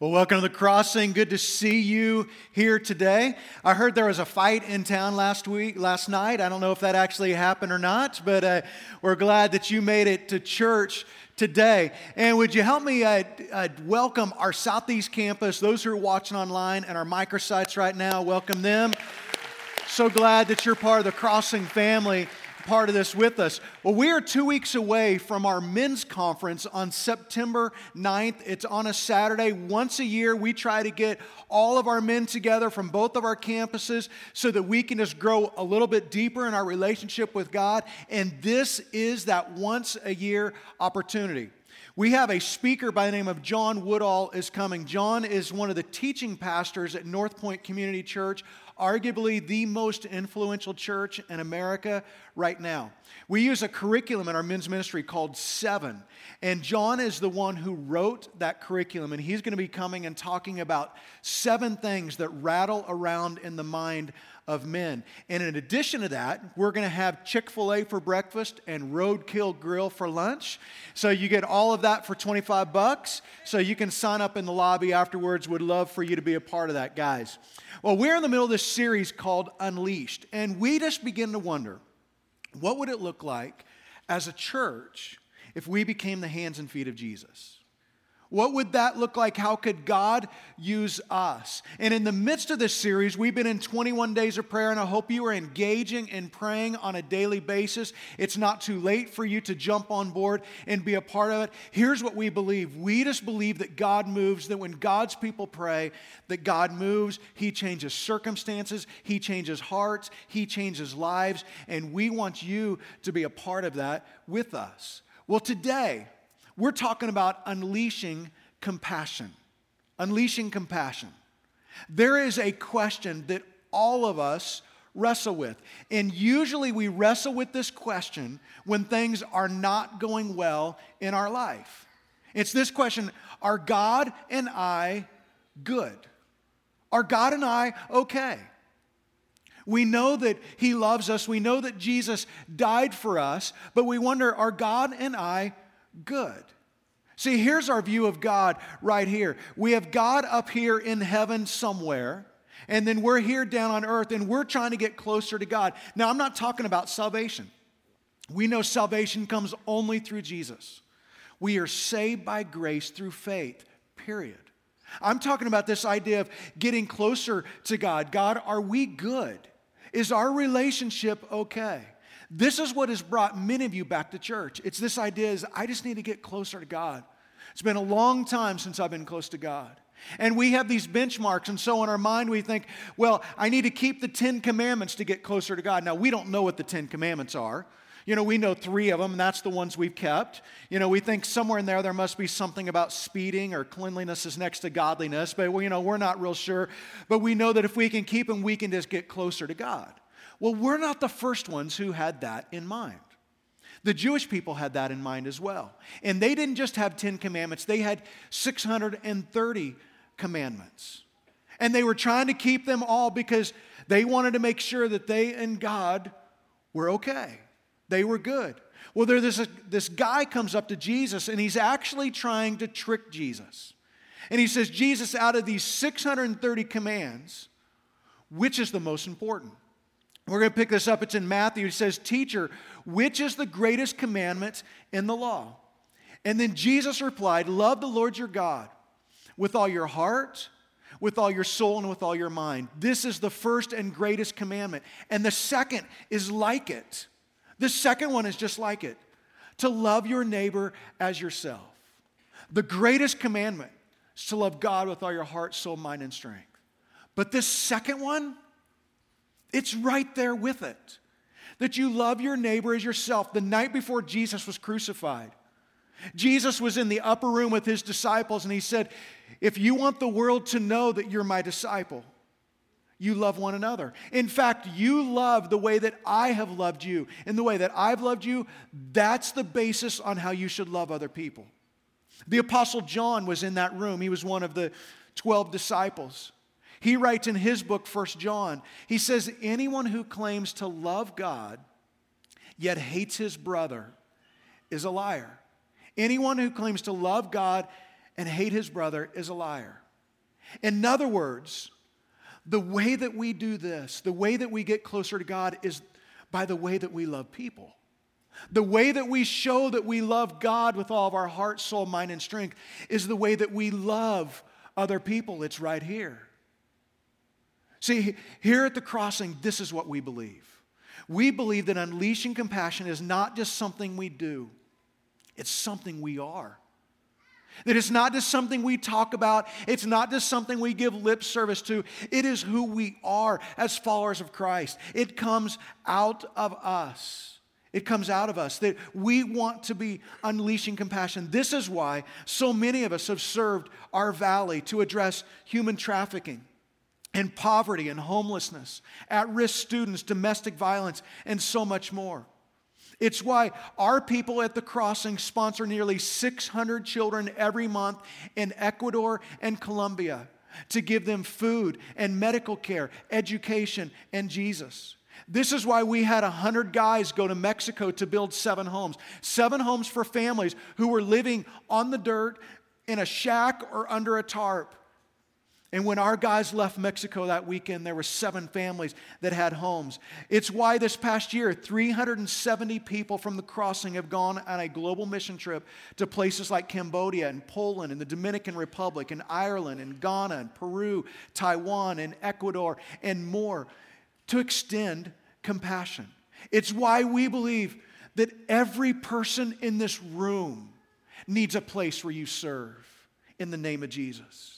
Well, welcome to the crossing. Good to see you here today. I heard there was a fight in town last week, last night. I don't know if that actually happened or not, but uh, we're glad that you made it to church today. And would you help me uh, uh, welcome our Southeast campus, those who are watching online, and our microsites right now? Welcome them. So glad that you're part of the crossing family part of this with us. Well, we are two weeks away from our men's conference on September 9th. It's on a Saturday. Once a year, we try to get all of our men together from both of our campuses so that we can just grow a little bit deeper in our relationship with God. And this is that once a year opportunity. We have a speaker by the name of John Woodall is coming. John is one of the teaching pastors at North Point Community Church arguably the most influential church in America right now. We use a curriculum in our men's ministry called Seven. And John is the one who wrote that curriculum. And he's going to be coming and talking about seven things that rattle around in the mind of men. And in addition to that, we're going to have Chick fil A for breakfast and Roadkill Grill for lunch. So you get all of that for 25 bucks. So you can sign up in the lobby afterwards. Would love for you to be a part of that, guys. Well, we're in the middle of this series called Unleashed. And we just begin to wonder what would it look like as a church if we became the hands and feet of Jesus? What would that look like? How could God use us? And in the midst of this series, we've been in 21 days of prayer, and I hope you are engaging and praying on a daily basis. It's not too late for you to jump on board and be a part of it. Here's what we believe we just believe that God moves, that when God's people pray, that God moves, He changes circumstances, He changes hearts, He changes lives, and we want you to be a part of that with us. Well, today, we're talking about unleashing compassion. Unleashing compassion. There is a question that all of us wrestle with. And usually we wrestle with this question when things are not going well in our life. It's this question Are God and I good? Are God and I okay? We know that He loves us. We know that Jesus died for us, but we wonder, are God and I good. See, here's our view of God right here. We have God up here in heaven somewhere, and then we're here down on earth, and we're trying to get closer to God. Now, I'm not talking about salvation. We know salvation comes only through Jesus. We are saved by grace through faith, period. I'm talking about this idea of getting closer to God. God, are we good? Is our relationship okay? This is what has brought many of you back to church. It's this idea is I just need to get closer to God. It's been a long time since I've been close to God. And we have these benchmarks, and so in our mind we think, well, I need to keep the Ten Commandments to get closer to God. Now, we don't know what the Ten Commandments are. You know, we know three of them, and that's the ones we've kept. You know, we think somewhere in there there must be something about speeding or cleanliness is next to godliness, but, you know, we're not real sure. But we know that if we can keep them, we can just get closer to God. Well, we're not the first ones who had that in mind. The Jewish people had that in mind as well. And they didn't just have 10 commandments, they had 630 commandments. And they were trying to keep them all because they wanted to make sure that they and God were okay. They were good. Well, there, this, this guy comes up to Jesus and he's actually trying to trick Jesus. And he says, Jesus, out of these 630 commands, which is the most important? We're going to pick this up. It's in Matthew. It says, Teacher, which is the greatest commandment in the law? And then Jesus replied, Love the Lord your God with all your heart, with all your soul, and with all your mind. This is the first and greatest commandment. And the second is like it. The second one is just like it to love your neighbor as yourself. The greatest commandment is to love God with all your heart, soul, mind, and strength. But this second one, it's right there with it. That you love your neighbor as yourself. The night before Jesus was crucified, Jesus was in the upper room with his disciples and he said, If you want the world to know that you're my disciple, you love one another. In fact, you love the way that I have loved you. And the way that I've loved you, that's the basis on how you should love other people. The Apostle John was in that room. He was one of the 12 disciples. He writes in his book, First John, he says, Anyone who claims to love God yet hates his brother is a liar. Anyone who claims to love God and hate his brother is a liar. In other words, the way that we do this, the way that we get closer to God is by the way that we love people. The way that we show that we love God with all of our heart, soul, mind, and strength is the way that we love other people. It's right here. See, here at the crossing, this is what we believe. We believe that unleashing compassion is not just something we do, it's something we are. That it's not just something we talk about, it's not just something we give lip service to. It is who we are as followers of Christ. It comes out of us. It comes out of us that we want to be unleashing compassion. This is why so many of us have served our valley to address human trafficking and poverty and homelessness, at risk students, domestic violence, and so much more. It's why our people at the crossing sponsor nearly 600 children every month in Ecuador and Colombia to give them food and medical care, education, and Jesus. This is why we had 100 guys go to Mexico to build seven homes. Seven homes for families who were living on the dirt in a shack or under a tarp. And when our guys left Mexico that weekend, there were seven families that had homes. It's why this past year, 370 people from the crossing have gone on a global mission trip to places like Cambodia and Poland and the Dominican Republic and Ireland and Ghana and Peru, Taiwan and Ecuador and more to extend compassion. It's why we believe that every person in this room needs a place where you serve in the name of Jesus.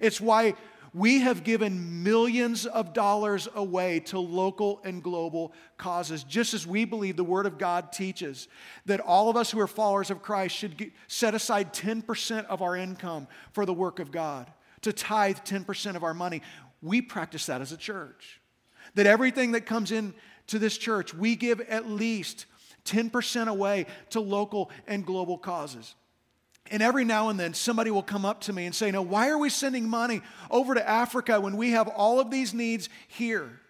It's why we have given millions of dollars away to local and global causes, just as we believe the Word of God teaches that all of us who are followers of Christ should get, set aside 10% of our income for the work of God, to tithe 10% of our money. We practice that as a church. That everything that comes in to this church, we give at least 10% away to local and global causes. And every now and then, somebody will come up to me and say, No, why are we sending money over to Africa when we have all of these needs here?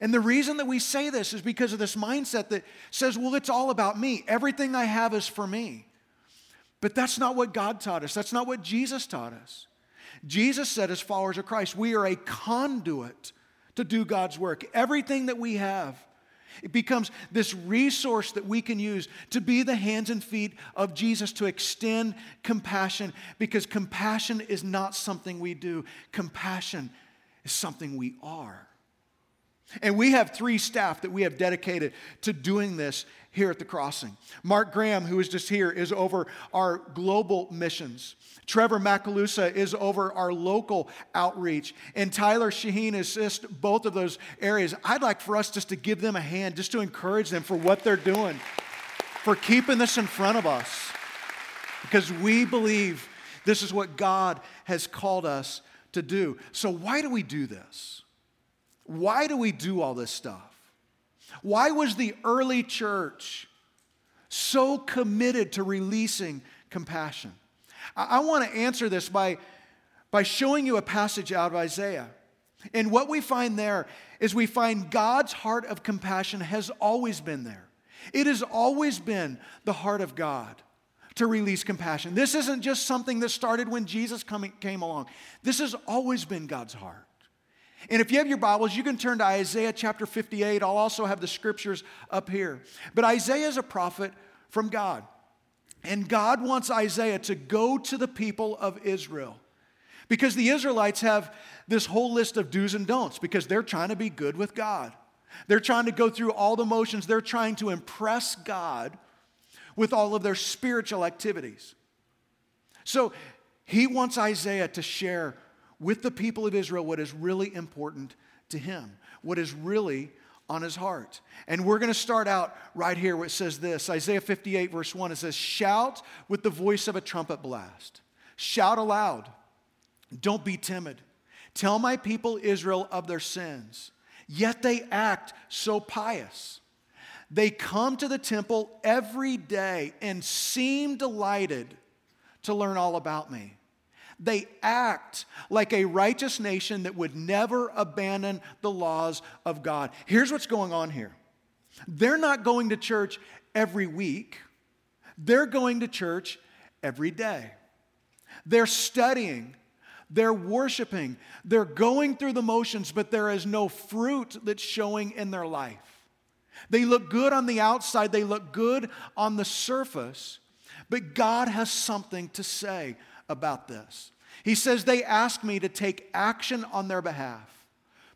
And the reason that we say this is because of this mindset that says, Well, it's all about me. Everything I have is for me. But that's not what God taught us. That's not what Jesus taught us. Jesus said, as followers of Christ, we are a conduit to do God's work. Everything that we have it becomes this resource that we can use to be the hands and feet of Jesus to extend compassion because compassion is not something we do, compassion is something we are. And we have three staff that we have dedicated to doing this here at the crossing. Mark Graham, who is just here, is over our global missions. Trevor Macalusa is over our local outreach. And Tyler Shaheen assists both of those areas. I'd like for us just to give them a hand, just to encourage them for what they're doing, for keeping this in front of us. Because we believe this is what God has called us to do. So, why do we do this? Why do we do all this stuff? Why was the early church so committed to releasing compassion? I, I want to answer this by, by showing you a passage out of Isaiah. And what we find there is we find God's heart of compassion has always been there. It has always been the heart of God to release compassion. This isn't just something that started when Jesus coming, came along, this has always been God's heart. And if you have your Bibles, you can turn to Isaiah chapter 58. I'll also have the scriptures up here. But Isaiah is a prophet from God. And God wants Isaiah to go to the people of Israel. Because the Israelites have this whole list of do's and don'ts because they're trying to be good with God. They're trying to go through all the motions. They're trying to impress God with all of their spiritual activities. So he wants Isaiah to share with the people of Israel what is really important to him, what is really on his heart. And we're going to start out right here where it says this Isaiah 58, verse 1. It says, Shout with the voice of a trumpet blast, shout aloud, don't be timid. Tell my people Israel of their sins. Yet they act so pious. They come to the temple every day and seem delighted to learn all about me. They act like a righteous nation that would never abandon the laws of God. Here's what's going on here they're not going to church every week, they're going to church every day. They're studying They're worshiping, they're going through the motions, but there is no fruit that's showing in their life. They look good on the outside, they look good on the surface, but God has something to say about this. He says they ask me to take action on their behalf,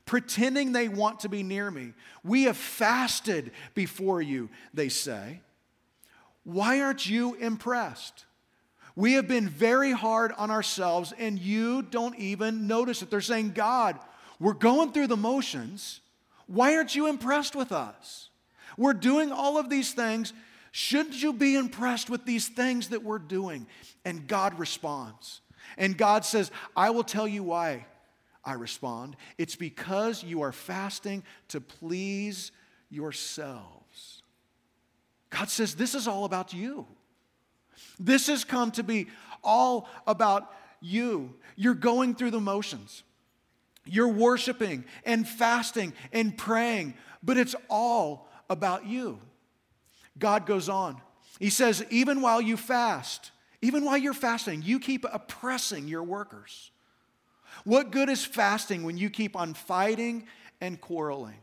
pretending they want to be near me. We have fasted before you, they say. Why aren't you impressed? We have been very hard on ourselves, and you don't even notice it. They're saying, God, we're going through the motions. Why aren't you impressed with us? We're doing all of these things. Shouldn't you be impressed with these things that we're doing? And God responds. And God says, I will tell you why I respond. It's because you are fasting to please yourselves. God says, This is all about you. This has come to be all about you. You're going through the motions. You're worshiping and fasting and praying, but it's all about you. God goes on. He says, even while you fast, even while you're fasting, you keep oppressing your workers. What good is fasting when you keep on fighting and quarreling?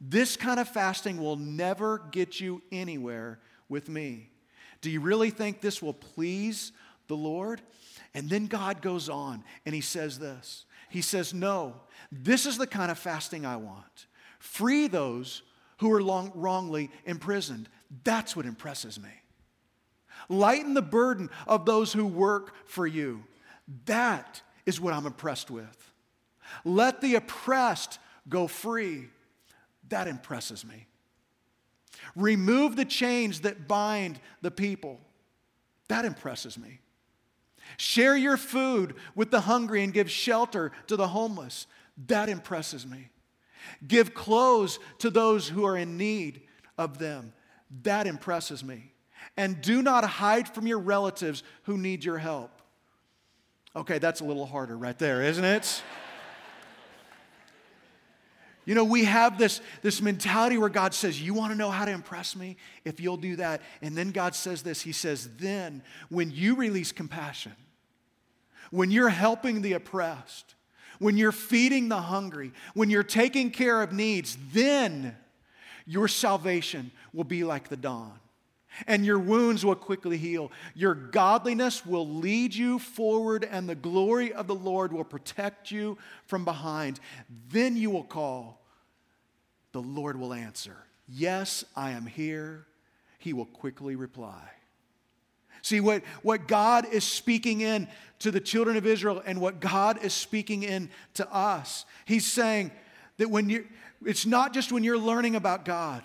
This kind of fasting will never get you anywhere with me. Do you really think this will please the Lord? And then God goes on and he says this He says, No, this is the kind of fasting I want. Free those who are long, wrongly imprisoned. That's what impresses me. Lighten the burden of those who work for you. That is what I'm impressed with. Let the oppressed go free. That impresses me. Remove the chains that bind the people. That impresses me. Share your food with the hungry and give shelter to the homeless. That impresses me. Give clothes to those who are in need of them. That impresses me. And do not hide from your relatives who need your help. Okay, that's a little harder right there, isn't it? You know, we have this, this mentality where God says, You want to know how to impress me? If you'll do that. And then God says this He says, Then when you release compassion, when you're helping the oppressed, when you're feeding the hungry, when you're taking care of needs, then your salvation will be like the dawn. And your wounds will quickly heal. Your godliness will lead you forward, and the glory of the Lord will protect you from behind. Then you will call. The Lord will answer, Yes, I am here. He will quickly reply. See, what, what God is speaking in to the children of Israel and what God is speaking in to us, He's saying that when you it's not just when you're learning about God,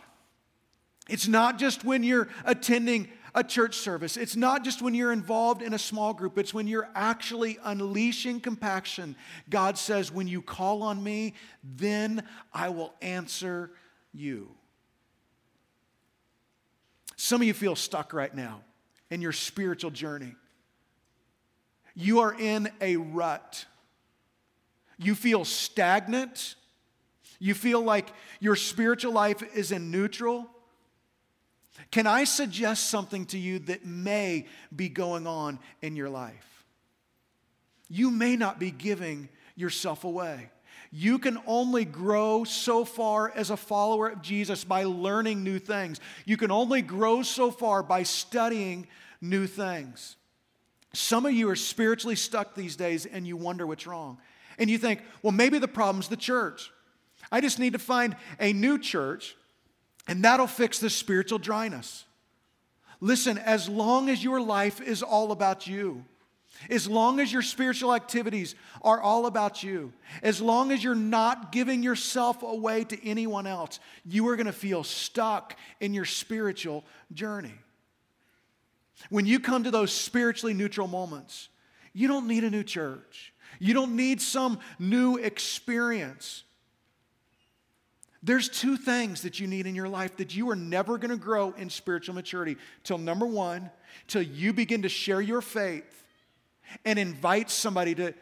it's not just when you're attending a church service. It's not just when you're involved in a small group, it's when you're actually unleashing compassion. God says, When you call on me, then I will answer you. Some of you feel stuck right now in your spiritual journey. You are in a rut. You feel stagnant. You feel like your spiritual life is in neutral. Can I suggest something to you that may be going on in your life? You may not be giving yourself away. You can only grow so far as a follower of Jesus by learning new things. You can only grow so far by studying new things. Some of you are spiritually stuck these days and you wonder what's wrong. And you think, well, maybe the problem's the church. I just need to find a new church and that'll fix the spiritual dryness. Listen, as long as your life is all about you, as long as your spiritual activities are all about you, as long as you're not giving yourself away to anyone else, you are going to feel stuck in your spiritual journey. When you come to those spiritually neutral moments, you don't need a new church. You don't need some new experience. There's two things that you need in your life that you are never going to grow in spiritual maturity till number one, till you begin to share your faith and invite somebody to,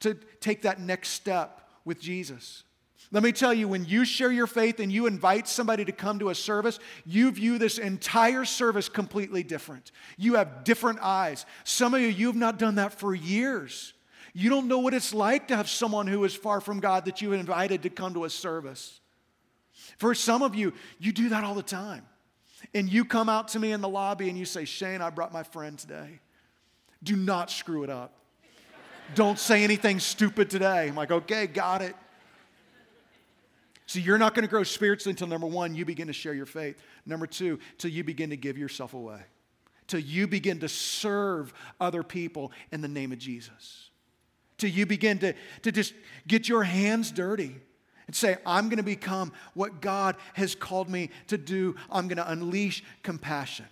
to take that next step with Jesus. Let me tell you, when you share your faith and you invite somebody to come to a service, you view this entire service completely different. You have different eyes. Some of you, you have not done that for years. You don't know what it's like to have someone who is far from God that you invited to come to a service. For some of you, you do that all the time. And you come out to me in the lobby and you say, Shane, I brought my friend today. Do not screw it up. Don't say anything stupid today. I'm like, okay, got it. So you're not going to grow spiritually until number one, you begin to share your faith. Number two, till you begin to give yourself away. Till you begin to serve other people in the name of Jesus. Till you begin to, to just get your hands dirty and say, I'm going to become what God has called me to do. I'm going to unleash compassion.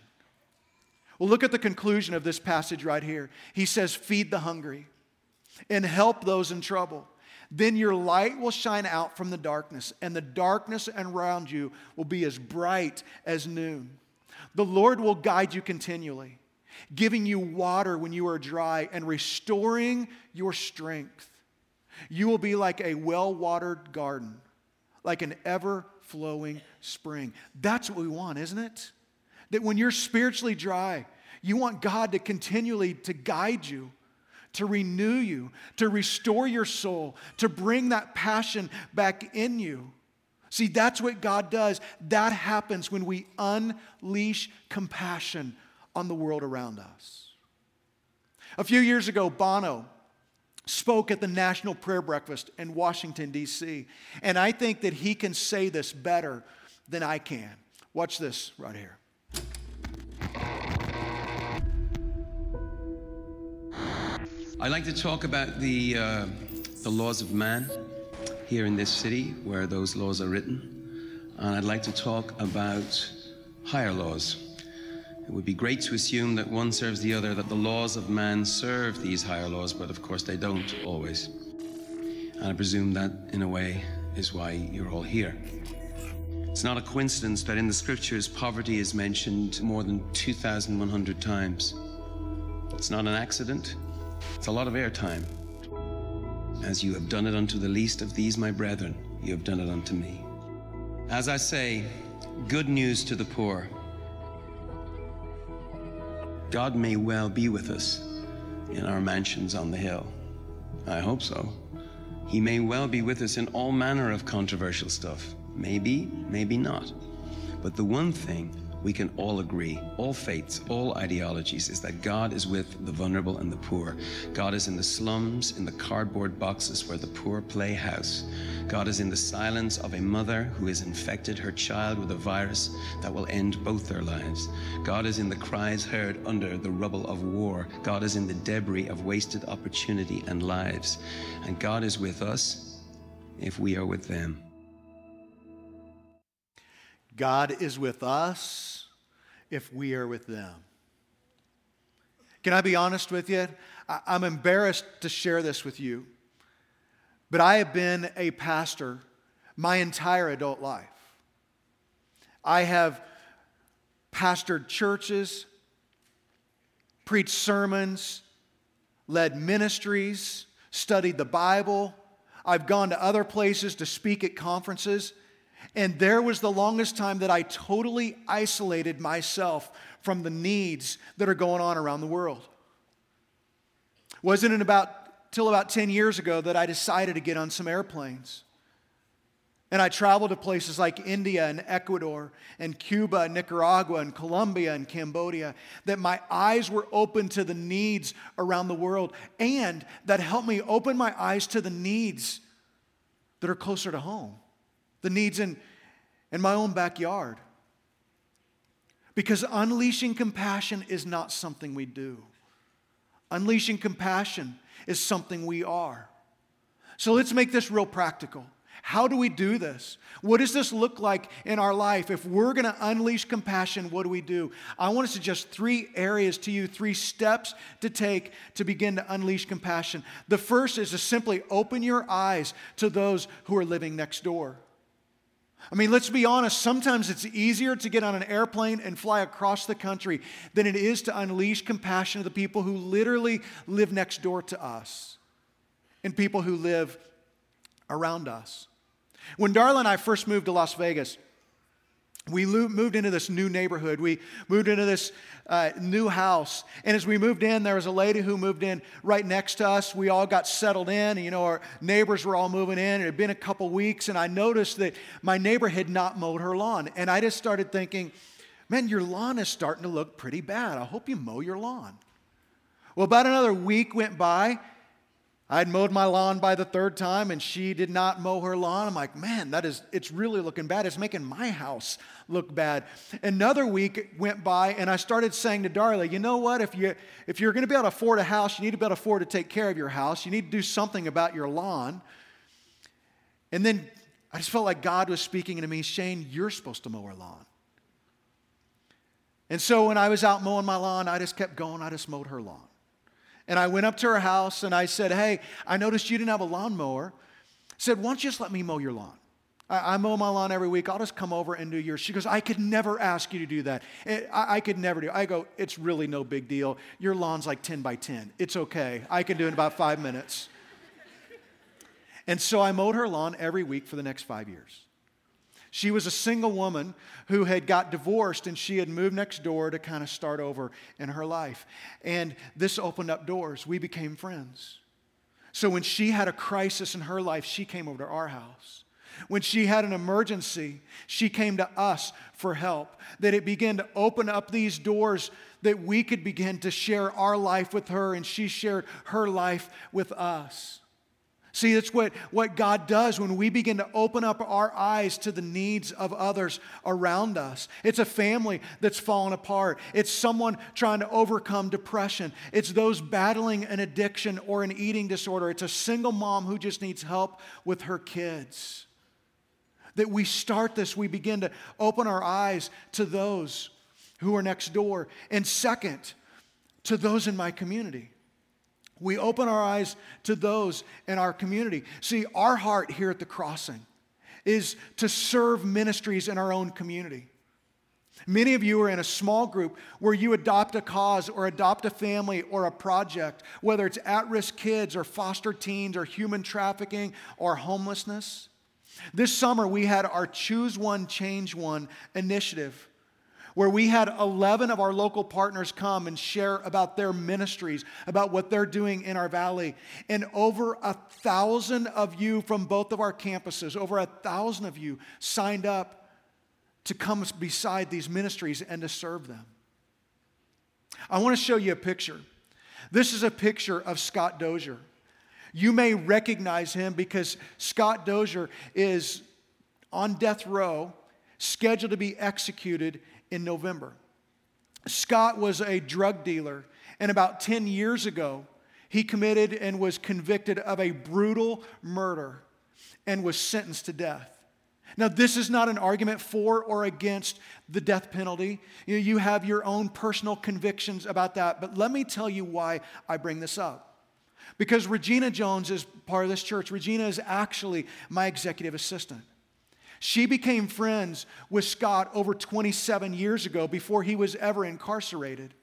Well, look at the conclusion of this passage right here. He says, Feed the hungry and help those in trouble. Then your light will shine out from the darkness, and the darkness around you will be as bright as noon. The Lord will guide you continually, giving you water when you are dry and restoring your strength. You will be like a well watered garden, like an ever flowing spring. That's what we want, isn't it? That when you're spiritually dry, you want God to continually to guide you, to renew you, to restore your soul, to bring that passion back in you. See, that's what God does. That happens when we unleash compassion on the world around us. A few years ago, Bono spoke at the National Prayer Breakfast in Washington, D.C., and I think that he can say this better than I can. Watch this right here. I'd like to talk about the, uh, the laws of man here in this city where those laws are written. And I'd like to talk about higher laws. It would be great to assume that one serves the other, that the laws of man serve these higher laws, but of course they don't always. And I presume that, in a way, is why you're all here. It's not a coincidence that in the scriptures poverty is mentioned more than 2,100 times. It's not an accident. It's a lot of airtime. As you have done it unto the least of these, my brethren, you have done it unto me. As I say, good news to the poor. God may well be with us in our mansions on the hill. I hope so. He may well be with us in all manner of controversial stuff. Maybe, maybe not. But the one thing we can all agree, all faiths, all ideologies, is that God is with the vulnerable and the poor. God is in the slums, in the cardboard boxes where the poor play house. God is in the silence of a mother who has infected her child with a virus that will end both their lives. God is in the cries heard under the rubble of war. God is in the debris of wasted opportunity and lives. And God is with us if we are with them. God is with us if we are with them. Can I be honest with you? I'm embarrassed to share this with you, but I have been a pastor my entire adult life. I have pastored churches, preached sermons, led ministries, studied the Bible. I've gone to other places to speak at conferences. And there was the longest time that I totally isolated myself from the needs that are going on around the world. Wasn't it about till about 10 years ago that I decided to get on some airplanes? And I traveled to places like India and Ecuador and Cuba and Nicaragua and Colombia and Cambodia, that my eyes were open to the needs around the world, and that helped me open my eyes to the needs that are closer to home the needs in, in my own backyard. Because unleashing compassion is not something we do, unleashing compassion is something we are. So let's make this real practical. How do we do this? What does this look like in our life? If we're going to unleash compassion, what do we do? I want to suggest three areas to you, three steps to take to begin to unleash compassion. The first is to simply open your eyes to those who are living next door. I mean, let's be honest, sometimes it's easier to get on an airplane and fly across the country than it is to unleash compassion to the people who literally live next door to us and people who live around us. When Darla and I first moved to Las Vegas, we moved into this new neighborhood. We moved into this uh, new house. And as we moved in, there was a lady who moved in right next to us. We all got settled in. You know, our neighbors were all moving in. It had been a couple weeks, and I noticed that my neighbor had not mowed her lawn. And I just started thinking, man, your lawn is starting to look pretty bad. I hope you mow your lawn. Well, about another week went by, I'd mowed my lawn by the third time and she did not mow her lawn. I'm like, man, that is, it's really looking bad. It's making my house look bad. Another week went by and I started saying to Darla, you know what? If, you, if you're going to be able to afford a house, you need to be able to afford to take care of your house. You need to do something about your lawn. And then I just felt like God was speaking to me, Shane, you're supposed to mow our lawn. And so when I was out mowing my lawn, I just kept going. I just mowed her lawn. And I went up to her house and I said, Hey, I noticed you didn't have a lawnmower. I said, Why don't you just let me mow your lawn? I, I, mow my lawn every week. I'll just come over and do yours. She goes, I could never ask you to do that. It, I, I, could never do it. I go, It's really no big deal. Your lawn's like 10 by 10. It's okay. I can do it in about five minutes. and so I mowed her lawn every week for the next five years. She was a single woman who had got divorced and she had moved next door to kind of start over in her life. And this opened up doors. We became friends. So when she had a crisis in her life, she came over to our house. When she had an emergency, she came to us for help. That it began to open up these doors that we could begin to share our life with her, and she shared her life with us. See, that's what, what God does when we begin to open up our eyes to the needs of others around us. It's a family that's fallen apart. It's someone trying to overcome depression. It's those battling an addiction or an eating disorder. It's a single mom who just needs help with her kids. That we start this, we begin to open our eyes to those who are next door. And second, to those in my community. We open our eyes to those in our community. See, our heart here at the crossing is to serve ministries in our own community. Many of you are in a small group where you adopt a cause or adopt a family or a project, whether it's at risk kids or foster teens or human trafficking or homelessness. This summer, we had our Choose One, Change One initiative where we had 11 of our local partners come and share about their ministries, about what they're doing in our valley. And over a thousand of you from both of our campuses, over a thousand of you signed up to come beside these ministries and to serve them. I want to show you a picture. This is a picture of Scott Dozier. You may recognize him because Scott Dozier is on death row, scheduled to be executed in November. Scott was a drug dealer, and about 10 years ago, he committed and was convicted of a brutal murder and was sentenced to death. Now, this is not an argument for or against the death penalty. You, have your own personal convictions about that, but let me tell you why I bring this up. Because Regina Jones is part of this church. Regina is actually my executive assistant. She became friends with Scott over 27 years ago before he was ever incarcerated.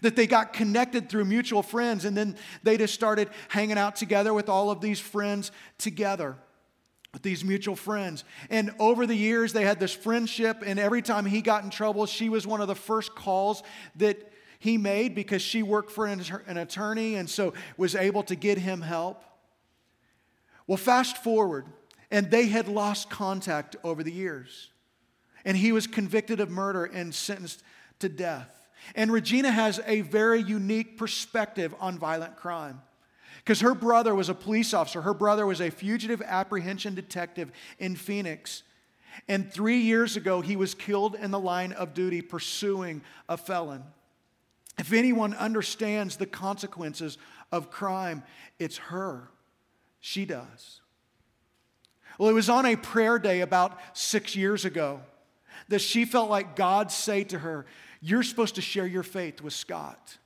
That they got connected through mutual friends, and then they just started hanging out together with all of these friends together, with these mutual friends. And over the years, they had this friendship, and every time he got in trouble, she was one of the first calls that he made because she worked for an, attorney and so was able to get him help. Well, fast forward and they had lost contact over the years. And he was convicted of murder and sentenced to death. And Regina has a very unique perspective on violent crime. Because her brother was a police officer, her brother was a fugitive apprehension detective in Phoenix. And three years ago, he was killed in the line of duty pursuing a felon. If anyone understands the consequences of crime, it's her. She does. Well, it was on a prayer day about six years ago that she felt like God say to her, You're supposed to share your faith with Scott.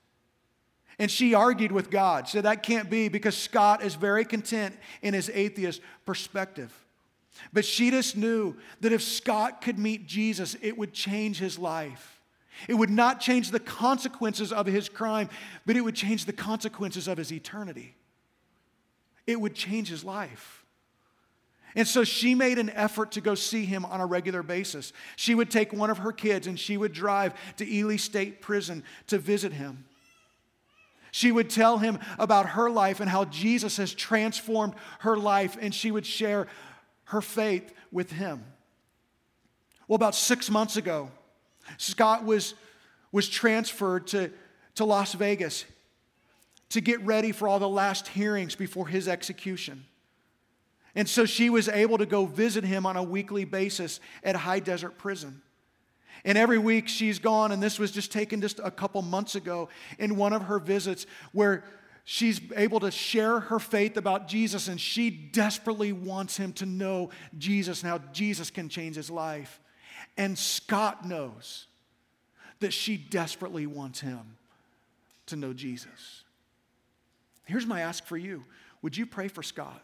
And she argued with God, said that can't be because Scott is very content in his atheist perspective. But she just knew that if Scott could meet Jesus, it would change his life. It would not change the consequences of his crime, but it would change the consequences of his eternity. It would change his life. And so she made an effort to go see him on a regular basis. She would take one of her kids and she would drive to Ely State Prison to visit him. She would tell him about her life and how Jesus has transformed her life, and she would share her faith with him. Well, about six months ago, Scott was, was transferred to, to Las Vegas to get ready for all the last hearings before his execution. And so she was able to go visit him on a weekly basis at High Desert Prison. And every week she's gone, and this was just taken just a couple months ago in one of her visits where she's able to share her faith about Jesus, and she desperately wants him to know Jesus and how Jesus can change his life. And Scott knows that she desperately wants him to know Jesus. Here's my ask for you Would you pray for Scott?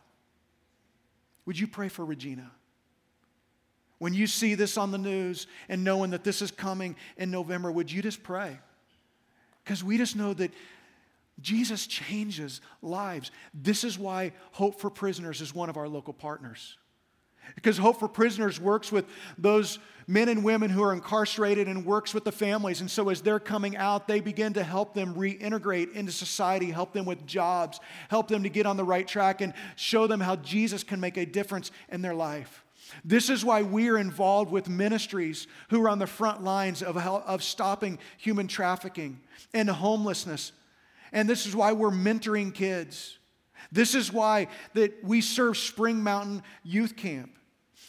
Would you pray for Regina? When you see this on the news and knowing that this is coming in November, would you just pray? Because we just know that Jesus changes lives. This is why Hope for Prisoners is one of our local partners. Because Hope for Prisoners works with those men and women who are incarcerated and works with the families. And so as they're coming out, they begin to help them reintegrate into society, help them with jobs, help them to get on the right track, and show them how Jesus can make a difference in their life. This is why we are involved with ministries who are on the front lines of, of stopping human trafficking and homelessness. And this is why we're mentoring kids. This is why that we serve Spring Mountain Youth Camp.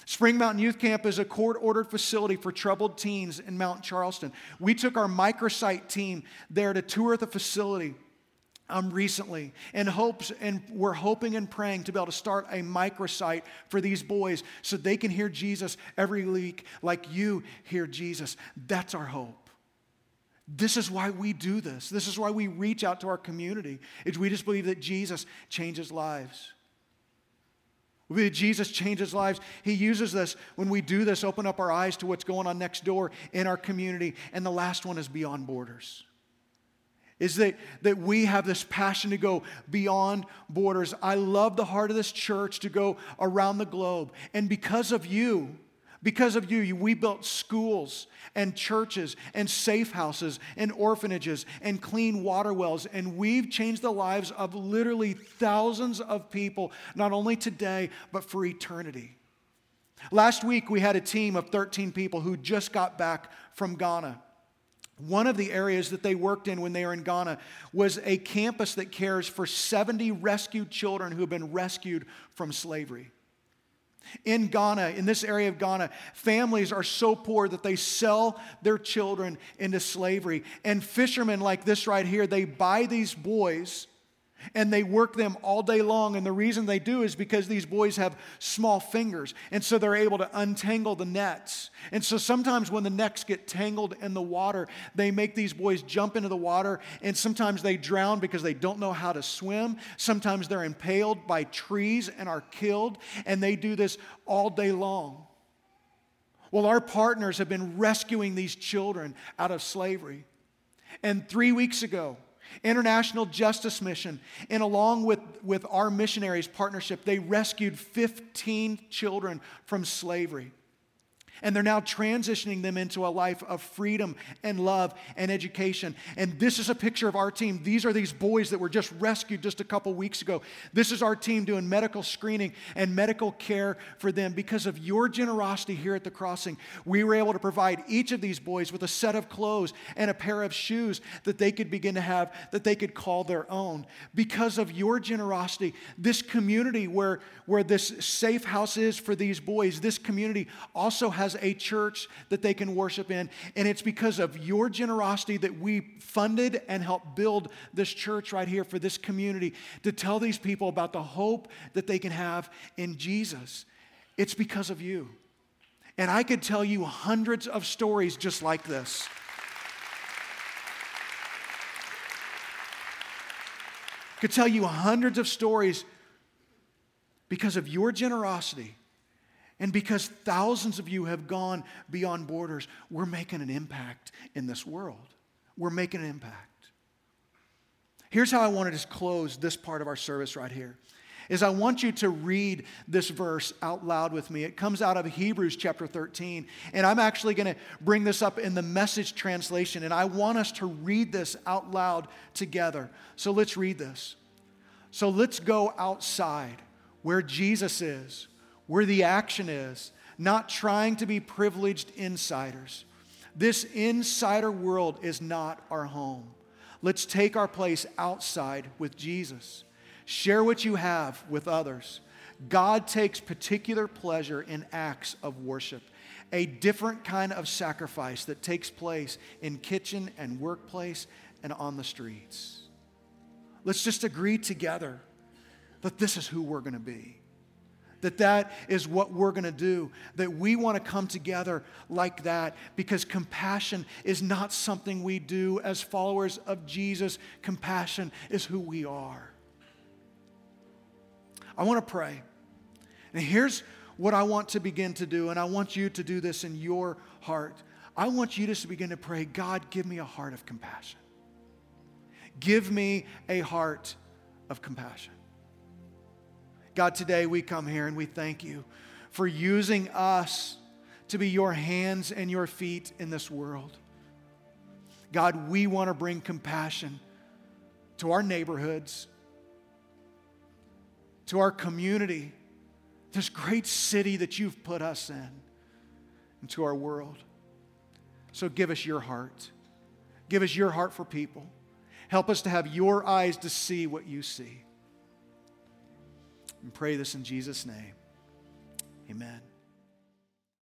Spring Mountain Youth Camp is a court ordered facility for troubled teens in Mount Charleston. We took our microsite team there to tour the facility um, recently and hopes and we're hoping and praying to be able to start a microsite for these boys so they can hear Jesus every week like you hear Jesus. That's our hope. This is why we do this. This is why we reach out to our community. We just believe that Jesus changes lives. We believe Jesus changes lives. He uses this when we do this, open up our eyes to what's going on next door in our community. And the last one is beyond borders. Is that, that we have this passion to go beyond borders. I love the heart of this church to go around the globe. And because of you, because of you, we built schools and churches and safe houses and orphanages and clean water wells. And we've changed the lives of literally thousands of people, not only today, but for eternity. Last week, we had a team of 13 people who just got back from Ghana. One of the areas that they worked in when they were in Ghana was a campus that cares for 70 rescued children who have been rescued from slavery. In Ghana, in this area of Ghana, families are so poor that they sell their children into slavery. And fishermen like this right here, they buy these boys and they work them all day long. And the reason they do is because these boys have small fingers. And so they're able to untangle the nets. And so sometimes when the nets get tangled in the water, they make these boys jump into the water. And sometimes they drown because they don't know how to swim. Sometimes they're impaled by trees and are killed. And they do this all day long. Well, our partners have been rescuing these children out of slavery. And three weeks ago, International Justice Mission, and along with, with our missionaries partnership, they rescued 15 children from slavery. And they're now transitioning them into a life of freedom and love and education. And this is a picture of our team. These are these boys that were just rescued just a couple weeks ago. This is our team doing medical screening and medical care for them. Because of your generosity here at the crossing, we were able to provide each of these boys with a set of clothes and a pair of shoes that they could begin to have, that they could call their own. Because of your generosity, this community where, where this safe house is for these boys, this community also has has a church that they can worship in. And it's because of your generosity that we funded and helped build this church right here for this community to tell these people about the hope that they can have in Jesus. It's because of you. And I could tell you hundreds of stories just like this. could tell you hundreds of stories because of your generosity and because thousands of you have gone beyond borders, we're making an impact in this world. We're making an impact. Here's how I want to just close this part of our service right here is I want you to read this verse out loud with me. It comes out of Hebrews chapter 13. And I'm actually going to bring this up in the message translation. And I want us to read this out loud together. So let's read this. So let's go outside where Jesus is, where the action is, not trying to be privileged insiders. This insider world is not our home. Let's take our place outside with Jesus. Share what you have with others. God takes particular pleasure in acts of worship, a different kind of sacrifice that takes place in kitchen and workplace and on the streets. Let's just agree together that this is who we're going to be. That that is what we're going to do. That we want to come together like that because compassion is not something we do as followers of Jesus. Compassion is who we are. I want to pray. And here's what I want to begin to do, and I want you to do this in your heart. I want you just to begin to pray, God, give me a heart of compassion. Give me a heart of compassion. God, today we come here and we thank you for using us to be your hands and your feet in this world. God, we want to bring compassion to our neighborhoods, to our community, this great city that you've put us in, and to our world. So give us your heart. Give us your heart for people. Help us to have your eyes to see what you see. And pray this in Jesus' name. Amen.